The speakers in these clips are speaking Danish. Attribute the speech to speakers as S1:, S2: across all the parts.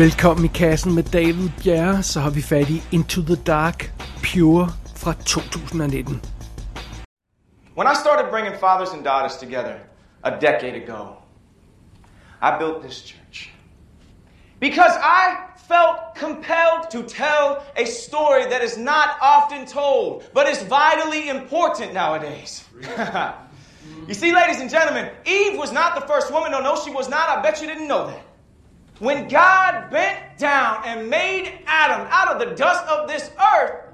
S1: Velkommen i kassen med David Bjerre, så har vi fat i Into the Dark Pure fra 2019.
S2: When I started bringing fathers and daughters together a decade ago, I built this church. Because I felt compelled to tell a story that is not often told, but is vitally important nowadays. you see, ladies and gentlemen, Eve was not the first woman. No, no, she was not. I bet you didn't know that. When God bent down and made Adam out of the dust of this earth,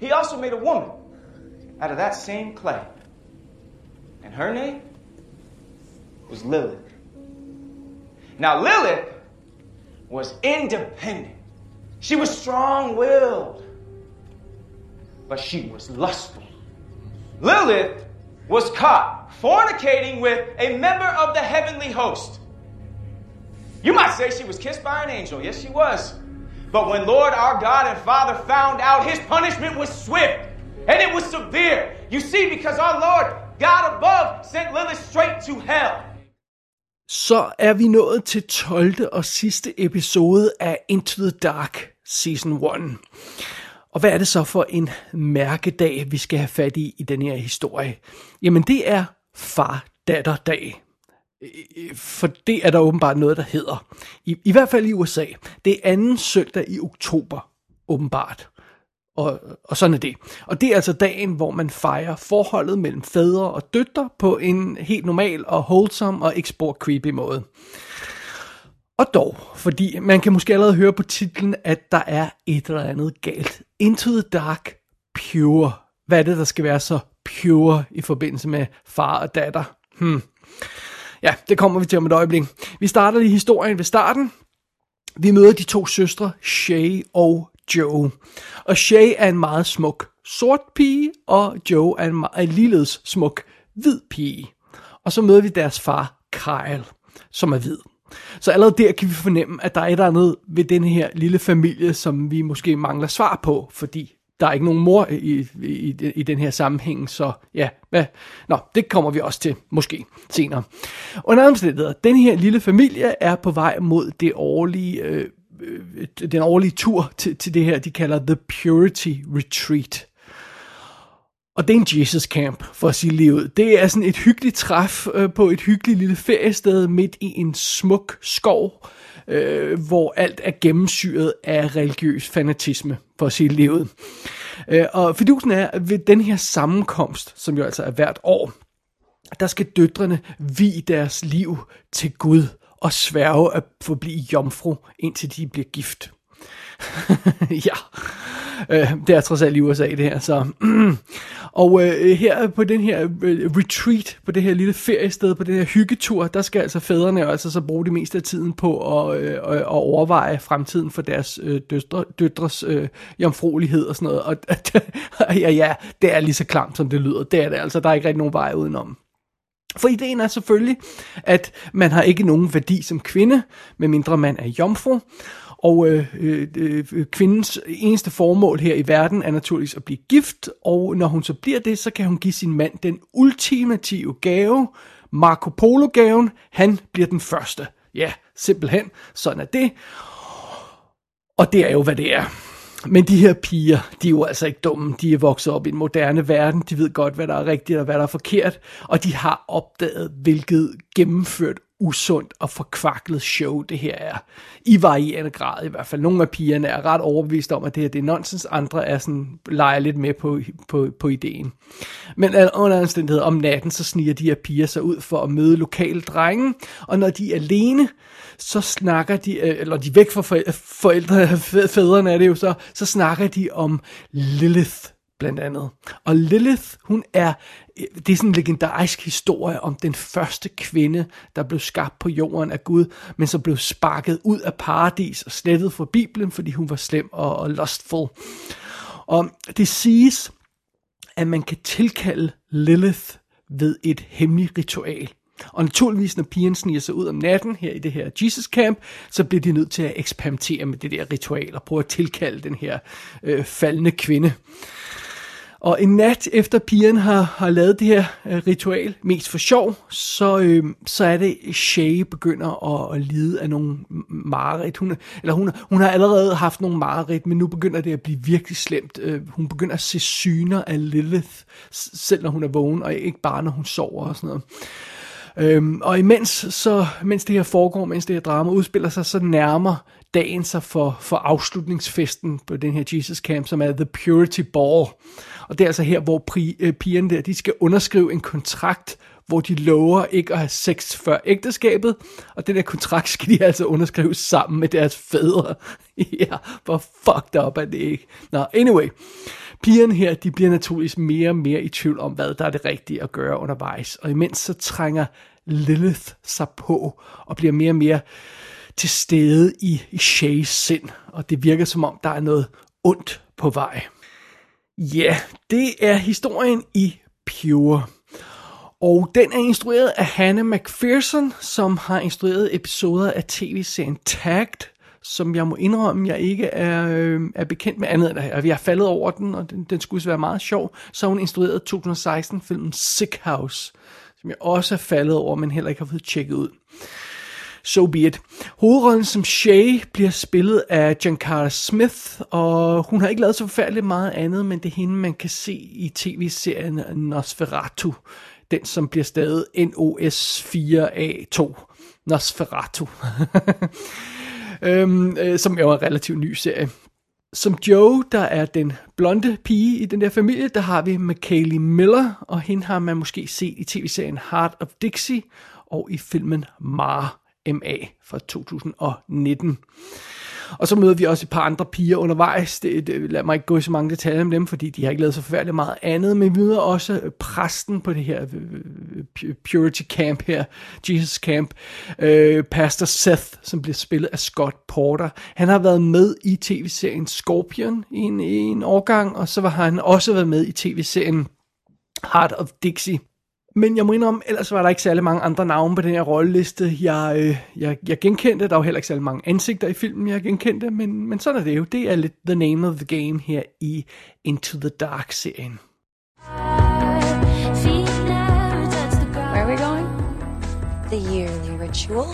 S2: he also made a woman out of that same clay. And her name was Lilith. Now, Lilith was independent. She was strong willed, but she was lustful. Lilith was caught fornicating with a member of the heavenly host. You might say she was kissed by an angel. Yes, she was. But when Lord our God and Father found out, his punishment was swift and it was severe. You see, because our Lord God above sent Lilith straight to hell.
S1: Så er vi nået til 12. og sidste episode af Into the Dark Season 1. Og hvad er det så for en mærkedag, vi skal have fat i i den her historie? Jamen det er far-datter-dag. Øh, øh, for det er der åbenbart noget, der hedder. I, I hvert fald i USA. Det er anden søndag i oktober, åbenbart. Og, og sådan er det. Og det er altså dagen, hvor man fejrer forholdet mellem fædre og døtre på en helt normal og wholesome og ikke spor creepy måde. Og dog, fordi man kan måske allerede høre på titlen, at der er et eller andet galt. Into the Dark Pure. Hvad er det, der skal være så pure i forbindelse med far og datter? Hmm. Ja, det kommer vi til om et øjeblik. Vi starter lige historien ved starten. Vi møder de to søstre, Shay og Joe. Og Shay er en meget smuk sort pige, og Joe er en, meget, en ligeledes smuk hvid pige. Og så møder vi deres far, Kyle, som er hvid. Så allerede der kan vi fornemme, at der er et eller andet ved den her lille familie, som vi måske mangler svar på, fordi der er ikke nogen mor i, i, i den her sammenhæng, så ja, hvad? Nå, det kommer vi også til, måske senere. Under omstændigheder, den her lille familie er på vej mod det årlige, øh, øh, den årlige tur til, til det her, de kalder The Purity Retreat. Og det er en Jesus camp, for at sige livet. Det er sådan et hyggeligt træf øh, på et hyggeligt lille feriested midt i en smuk skov, øh, hvor alt er gennemsyret af religiøs fanatisme, for at sige livet. Øh, og fidusen er, at ved den her sammenkomst, som jo altså er hvert år, der skal døtrene vi deres liv til Gud og sværge at forblive jomfru, indtil de bliver gift. ja, øh, det er trods alt i USA det her. Så. og øh, her på den her øh, retreat, på det her lille feriested, på den her hyggetur, der skal altså fædrene altså så bruge det meste af tiden på at, øh, at overveje fremtiden for deres øh, døtre, døtres øh, jomfruelighed og sådan noget. Og ja, ja, det er lige så klamt, som det lyder. Det er det altså. Der er ikke rigtig nogen vej udenom. For ideen er selvfølgelig, at man har ikke nogen værdi som kvinde, medmindre man er jomfru. Og øh, øh, øh, kvindens eneste formål her i verden er naturligvis at blive gift, og når hun så bliver det, så kan hun give sin mand den ultimative gave, Marco Polo-gaven. Han bliver den første. Ja, simpelthen. Sådan er det. Og det er jo, hvad det er. Men de her piger, de er jo altså ikke dumme. De er vokset op i en moderne verden. De ved godt, hvad der er rigtigt og hvad der er forkert. Og de har opdaget, hvilket gennemført usundt og forkvaklet show det her er. I varierende grad i hvert fald. Nogle af pigerne er ret overbeviste om, at det her det er nonsens. Andre er sådan, leger lidt med på, på, på ideen. Men under anstændighed om natten, så sniger de her piger sig ud for at møde lokale drenge. Og når de er alene, så snakker de, øh, eller de er væk fra forældre, fædrene er det jo så, så snakker de om Lilith blandt andet. Og Lilith, hun er, det er sådan en legendarisk historie om den første kvinde, der blev skabt på jorden af Gud, men som blev sparket ud af paradis og slettet fra Bibelen, fordi hun var slem og, og lustful. Og det siges, at man kan tilkalde Lilith ved et hemmeligt ritual. Og naturligvis, når pigerne sniger sig ud om natten her i det her Jesus Camp, så bliver de nødt til at eksperimentere med det der ritual og prøve at tilkalde den her øh, faldende kvinde. Og en nat efter pigen har, har lavet det her øh, ritual, mest for sjov, så, øh, så er det, Shay begynder at, at lide af nogle mareridt. Hun, eller hun, hun har allerede haft nogle mareridt, men nu begynder det at blive virkelig slemt. Øh, hun begynder at se syner af Lilith, selv når hun er vågen, og ikke bare når hun sover og sådan noget. Øhm, og imens, så, mens det her foregår, mens det her drama udspiller sig, så nærmer dagen sig for, for afslutningsfesten på den her Jesus Camp, som er The Purity Ball. Og det er altså her, hvor pri, øh, pigerne der, de skal underskrive en kontrakt, hvor de lover ikke at have sex før ægteskabet, og den der kontrakt skal de altså underskrive sammen med deres fædre. ja, hvor fucked up er det ikke? Nå, anyway. Pigerne her, de bliver naturligvis mere og mere i tvivl om, hvad der er det rigtige at gøre undervejs. Og imens så trænger Lilith sig på, og bliver mere og mere til stede i, i Shays sind. Og det virker som om, der er noget ondt på vej. Ja, det er historien i Pure. Og den er instrueret af Hannah McPherson, som har instrueret episoder af tv-serien Tagged, som jeg må indrømme, jeg ikke er, øh, er bekendt med andet. At vi har faldet over den, og den, den skulle være meget sjov. Så hun instrueret 2016-filmen Sick House, som jeg også er faldet over, men heller ikke har fået tjekket ud. So be it. Hovedrollen som Shay bliver spillet af Giancarlo Smith, og hun har ikke lavet så forfærdeligt meget andet, men det er hende, man kan se i tv-serien Nosferatu. Den, som bliver stadig NOS4A2. Nosferatu. øhm, øh, som jo er en relativt ny serie. Som Joe, der er den blonde pige i den der familie, der har vi McKaylee Miller, og hende har man måske set i tv-serien Heart of Dixie og i filmen Mar. MA fra 2019. Og så møder vi også et par andre piger undervejs. Det, det, lad mig ikke gå i så mange detaljer om dem, fordi de har ikke lavet så forfærdeligt meget andet. Men vi møder også øh, præsten på det her øh, øh, Purity Camp her, Jesus Camp, øh, Pastor Seth, som bliver spillet af Scott Porter. Han har været med i tv-serien Scorpion i en, i en årgang, og så var han også været med i tv-serien Heart of Dixie. Men jeg må indrømme, ellers var der ikke særlig mange andre navne på den her rolleliste. Jeg, øh, jeg, jeg genkendte, der var heller ikke særlig mange ansigter i filmen, jeg genkendte, men, men sådan er det jo. Det er lidt the name of the game her i Into the Dark-serien.
S3: Where are we going?
S4: The yearly ritual.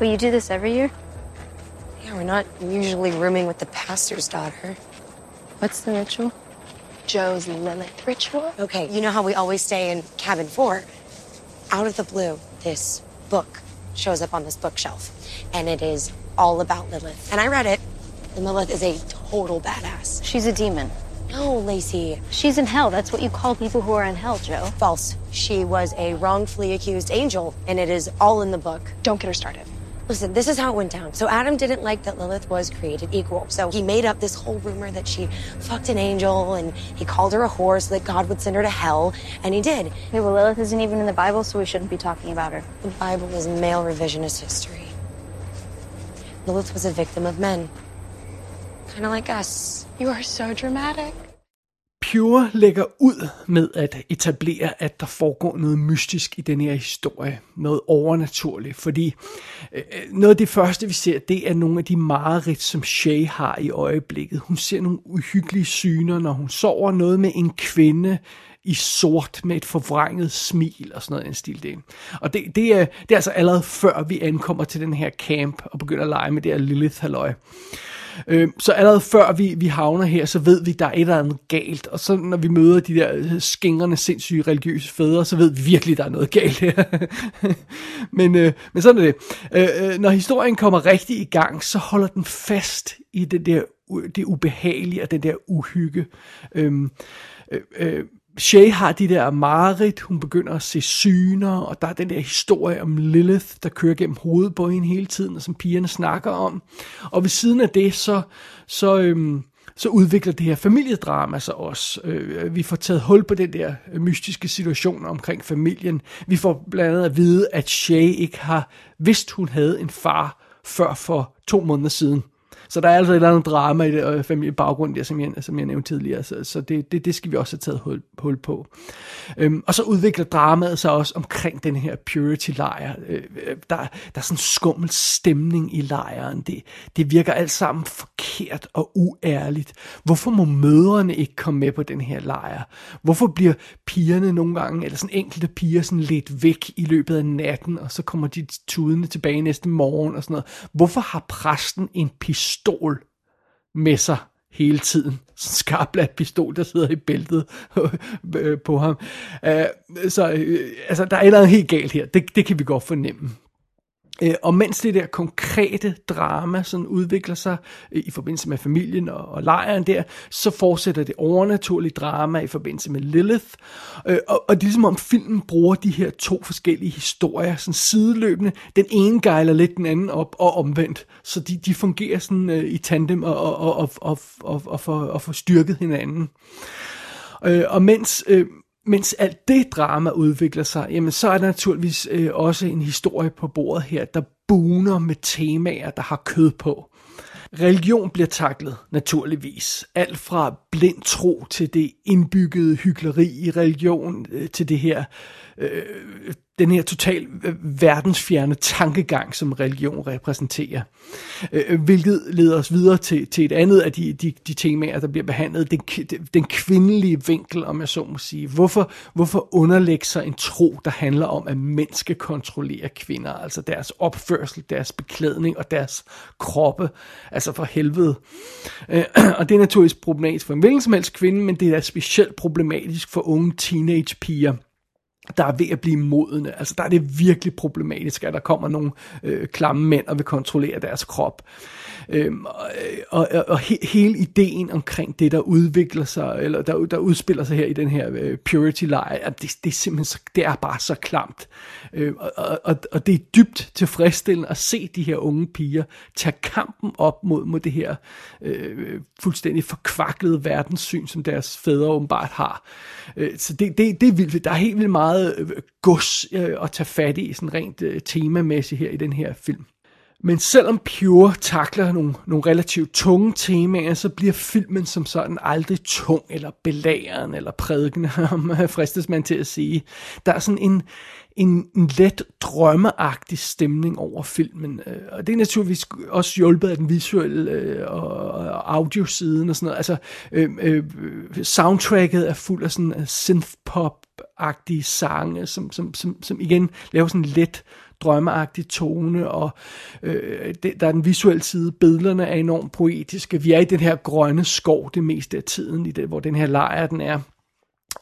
S3: Will you do this every year?
S4: Yeah, we're not usually rooming with the pastor's daughter.
S3: What's the ritual?
S4: Joe's Lilith ritual. Okay, you know how we always stay in cabin four? Out of the blue, this book shows up on this bookshelf, and it is all about Lilith. And I read it, and Lilith is a total badass.
S3: She's a demon.
S4: No, Lacey.
S3: She's in hell. That's what you call people who are in hell, Joe.
S4: False. She was a wrongfully accused angel, and it is all in the book.
S5: Don't get her started.
S4: Listen, this is how it went down. So Adam didn't like that Lilith was created equal. So he made up this whole rumor that she fucked an angel and he called her a whore so that God would send her to hell. And he did.
S3: Okay, well, Lilith isn't even in the Bible, so we shouldn't be talking about her.
S4: The Bible is male revisionist history. Lilith was a victim of men. Kind of like us.
S5: You are so dramatic.
S1: Pure lægger ud med at etablere, at der foregår noget mystisk i den her historie. Noget overnaturligt. Fordi øh, øh, noget af det første, vi ser, det er nogle af de mareridt, som Shay har i øjeblikket. Hun ser nogle uhyggelige syner, når hun sover. Noget med en kvinde i sort med et forvrænget smil og sådan noget en stil det. Og det, det, er, det er altså allerede før vi ankommer til den her camp og begynder at lege med det her Lilith halløj. Øh, så allerede før vi, vi havner her, så ved vi, at der er et eller andet galt. Og så når vi møder de der øh, skængerne sindssyge religiøse fædre, så ved vi virkelig, at der er noget galt her. men, øh, men sådan er det. Øh, øh, når historien kommer rigtig i gang, så holder den fast i det der det ubehagelige og den der uhygge. Øhm, øh, øh, Shay har de der mareridt, hun begynder at se syner, og der er den der historie om Lilith, der kører gennem hovedet på hende hele tiden, og som pigerne snakker om. Og ved siden af det, så, så, øhm, så udvikler det her familiedrama sig også. Øh, vi får taget hul på den der mystiske situation omkring familien. Vi får blandt andet at vide, at Shay ikke har vidst, hun havde en far før for to måneder siden. Så der er altså et eller andet drama i det, og familiebaggrund der, som jeg, som jeg nævnte tidligere, så, så det, det, det skal vi også have taget hul, hul på. Øhm, og så udvikler dramaet sig også omkring den her purity-lejr. Øh, øh, der, der er sådan en skummel stemning i lejren. Det, det virker alt sammen forkert og uærligt. Hvorfor må mødrene ikke komme med på den her lejr? Hvorfor bliver pigerne nogle gange, eller sådan enkelte piger, sådan lidt væk i løbet af natten, og så kommer de tudende tilbage næste morgen og sådan noget? Hvorfor har præsten en pistol med sig hele tiden? Sådan en skarpladt pistol, der sidder i bæltet på ham. Uh, så uh, altså, der er et eller andet helt galt her. Det, det kan vi godt fornemme. Øh, og mens det der konkrete drama sådan udvikler sig øh, i forbindelse med familien og, og lejren der, så fortsætter det overnaturlige drama i forbindelse med Lilith. Øh, og, og det er ligesom om filmen bruger de her to forskellige historier sådan sideløbende. Den ene gejler lidt den anden op og omvendt. Så de, de fungerer sådan øh, i tandem og, og, og, og, og, og, for, og for styrket hinanden. Øh, og mens... Øh, mens alt det drama udvikler sig, jamen så er der naturligvis øh, også en historie på bordet her, der buner med temaer, der har kød på. Religion bliver taklet, naturligvis. Alt fra blind tro til det indbyggede hyggeleri i religion, øh, til det her øh, den her total øh, verdensfjerne tankegang, som religion repræsenterer. Øh, øh, hvilket leder os videre til, til et andet af de, de, de temaer, der bliver behandlet, den, den kvindelige vinkel, om jeg så må sige. Hvorfor, hvorfor underlægge sig en tro, der handler om, at mænd skal kontrollere kvinder, altså deres opførsel, deres beklædning og deres kroppe, altså for helvede. Øh, og det er naturligvis problematisk for en hvilken som helst kvinde, men det er specielt problematisk for unge teenage piger der er ved at blive modne. Altså der er det virkelig problematisk, at der kommer nogle øh, klamme mænd og vil kontrollere deres krop. Øhm, og, øh, og, og he, hele ideen omkring det, der udvikler sig, eller der, der udspiller sig her i den her øh, purity-leje, at det, det er simpelthen så, det er bare så klamt. Øhm, og, og, og det er dybt tilfredsstillende at se de her unge piger tage kampen op mod, mod det her øh, fuldstændig forkvaklede verdenssyn, som deres fædre åbenbart har. Øh, så det, det, det er vildt. Der er helt vildt meget meget øh, gods øh, at tage fat i, sådan rent øh, temamæssigt her i den her film. Men selvom Pure takler nogle, nogle relativt tunge temaer, så bliver filmen som sådan aldrig tung eller belærende eller prædikende, om fristes man til at sige. Der er sådan en, en, en let drømmeagtig stemning over filmen. Og det er naturligvis også hjulpet af den visuelle og, og audiosiden og sådan noget. Altså, øh, øh, soundtracket er fuld af sådan agtige sange, som, som, som, som igen laver sådan en let drømmeagtig tone, og øh, det, der er den visuelle side. Billederne er enormt poetiske. Vi er i den her grønne skov det meste af tiden, i det, hvor den her lejr den er.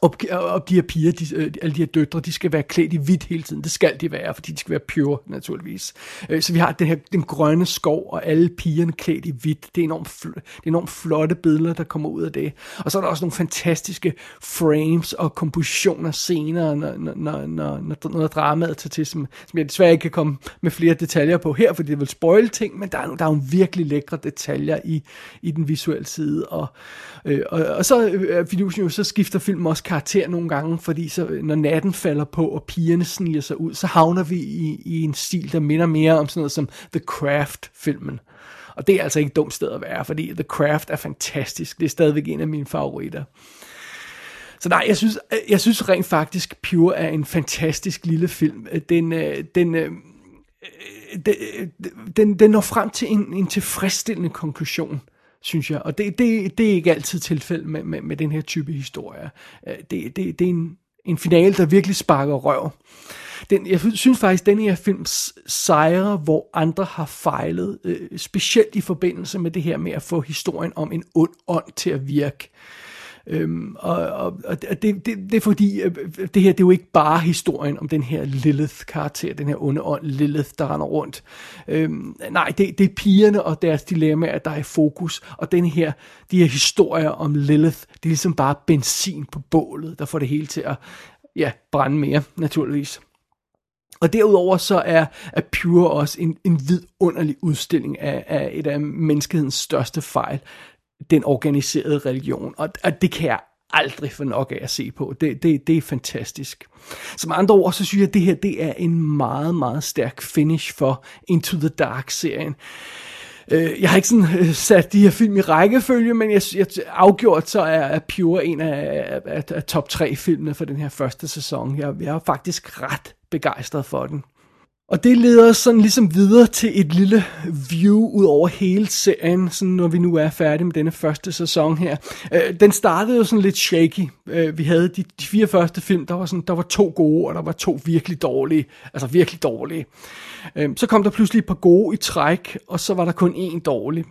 S1: Og, og de her piger, de, øh, alle de her døtre, de skal være klædt i hvidt hele tiden. Det skal de være, fordi de skal være pure, naturligvis. Øh, så vi har den her den grønne skov, og alle pigerne klædt i hvidt. Det er, enormt, det er enormt flotte billeder, der kommer ud af det. Og så er der også nogle fantastiske frames og kompositioner senere, når, når, når, når, når dramaet tager til, som, som jeg desværre ikke kan komme med flere detaljer på her, fordi det vil spoil ting, men der er, der er nogle virkelig lækre detaljer i, i den visuelle side. Og, øh, og, og så, øh, jo, så skifter filmen også karakter nogle gange, fordi så, når natten falder på, og pigerne sniger sig ud, så havner vi i, i en stil, der minder mere om sådan noget som The Craft-filmen. Og det er altså ikke et dumt sted at være, fordi The Craft er fantastisk. Det er stadigvæk en af mine favoritter. Så nej, jeg synes, jeg synes rent faktisk, Pure er en fantastisk lille film. Den, øh, den, øh, øh, den, den, den når frem til en, en tilfredsstillende konklusion synes jeg. Og det, det, det er ikke altid tilfældet med, med, med den her type historie. Øh, det, det, det er en, en finale, der virkelig sparker røv. Den, jeg synes faktisk, at den her film sejrer, hvor andre har fejlet, øh, specielt i forbindelse med det her med at få historien om en ond ånd til at virke. Øhm, og, og, og det, det, det er fordi, øh, det her det er jo ikke bare historien om den her Lilith-karakter, den her onde ånd Lilith, der render rundt. Øhm, nej, det, det er pigerne og deres dilemmaer, der er i fokus, og den her, de her historier om Lilith, det er ligesom bare benzin på bålet, der får det hele til at ja, brænde mere, naturligvis. Og derudover så er, er Pure også en, en vidunderlig udstilling af, af et af menneskehedens største fejl, den organiserede religion. Og, og det kan jeg aldrig få nok af at se på. Det, det, det er fantastisk. Som andre ord, så synes jeg, at det her det er en meget, meget stærk finish for Into the Dark-serien. Øh, jeg har ikke sådan øh, sat de her film i rækkefølge, men jeg, jeg afgjort så er, er Pure en af, af, af top 3 filmene for den her første sæson. Jeg, jeg er faktisk ret begejstret for den. Og det leder os sådan ligesom videre til et lille view ud over hele serien, sådan når vi nu er færdige med denne første sæson her. Øh, den startede jo sådan lidt shaky. Øh, vi havde de, de fire første film, der var, sådan, der var to gode, og der var to virkelig dårlige. Altså virkelig dårlige. Øh, så kom der pludselig et par gode i træk, og så var der kun én dårlig.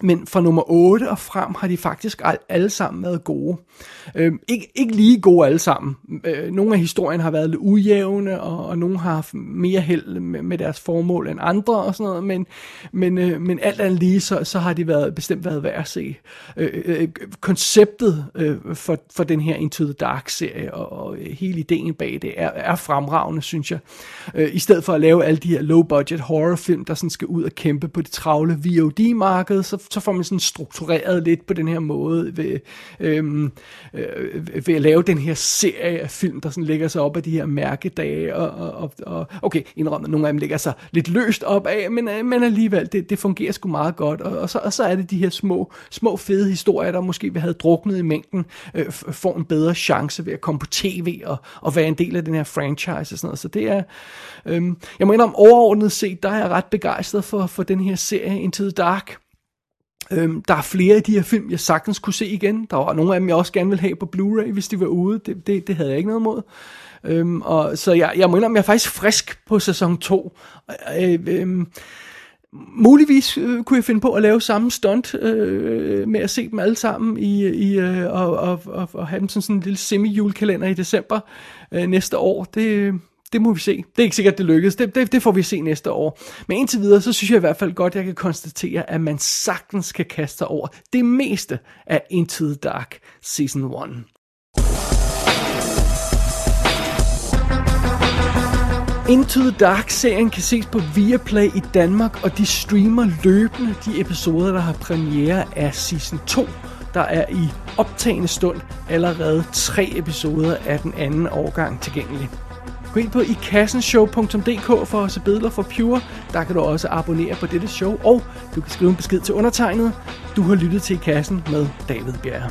S1: Men fra nummer 8 og frem har de faktisk alle sammen været gode. Øh, ikke, ikke lige gode alle sammen. Øh, nogle af historierne har været lidt ujævne, og, og nogle har haft mere held med, med deres formål end andre og sådan noget, men, men, øh, men alt andet lige, så, så har de været, bestemt været værd at se. Øh, øh, øh, konceptet øh, for, for den her Into the Dark-serie, og, og hele ideen bag det, er, er fremragende, synes jeg. Øh, I stedet for at lave alle de her low-budget horrorfilm, der sådan skal ud og kæmpe på det travle VOD-marked, så så får man sådan struktureret lidt på den her måde ved, øhm, øh, ved at lave den her serie af film, der sådan lægger sig op af de her mærkedage, og, og, og okay, indrømmet, nogle af dem ligger sig lidt løst op af, men, øh, men alligevel, det, det fungerer sgu meget godt, og, og, så, og så er det de her små, små fede historier, der måske vi havde druknet i mængden, øh, får en bedre chance ved at komme på tv og, og være en del af den her franchise og sådan noget, så det er, øhm, jeg må indrømme, overordnet set, der er jeg ret begejstret for, for den her serie Into the Dark, Øhm, der er flere af de her film, jeg sagtens kunne se igen. Der var nogle af dem, jeg også gerne ville have på Blu-ray, hvis de var ude. Det, det, det havde jeg ikke noget imod. Øhm, og, så jeg, jeg må indrømme, jeg er faktisk frisk på sæson 2. Øh, øh, øhm, muligvis øh, kunne jeg finde på at lave samme stunt øh, med at se dem alle sammen i, i øh, og, og, og, og have dem som sådan en lille semi-julekalender i december øh, næste år. Det, det må vi se. Det er ikke sikkert, det lykkes. Det, det, det får vi se næste år. Men indtil videre, så synes jeg i hvert fald godt, jeg kan konstatere, at man sagtens kan kaste sig over det meste af Into the Dark Season 1. Into the Dark-serien kan ses på Viaplay i Danmark, og de streamer løbende de episoder, der har premiere af Season 2. Der er i optagende stund allerede tre episoder af den anden årgang tilgængelig. Gå ind på ikassenshow.dk for at se billeder for Pure. Der kan du også abonnere på dette show, og du kan skrive en besked til undertegnet. Du har lyttet til I Kassen med David Bjerre.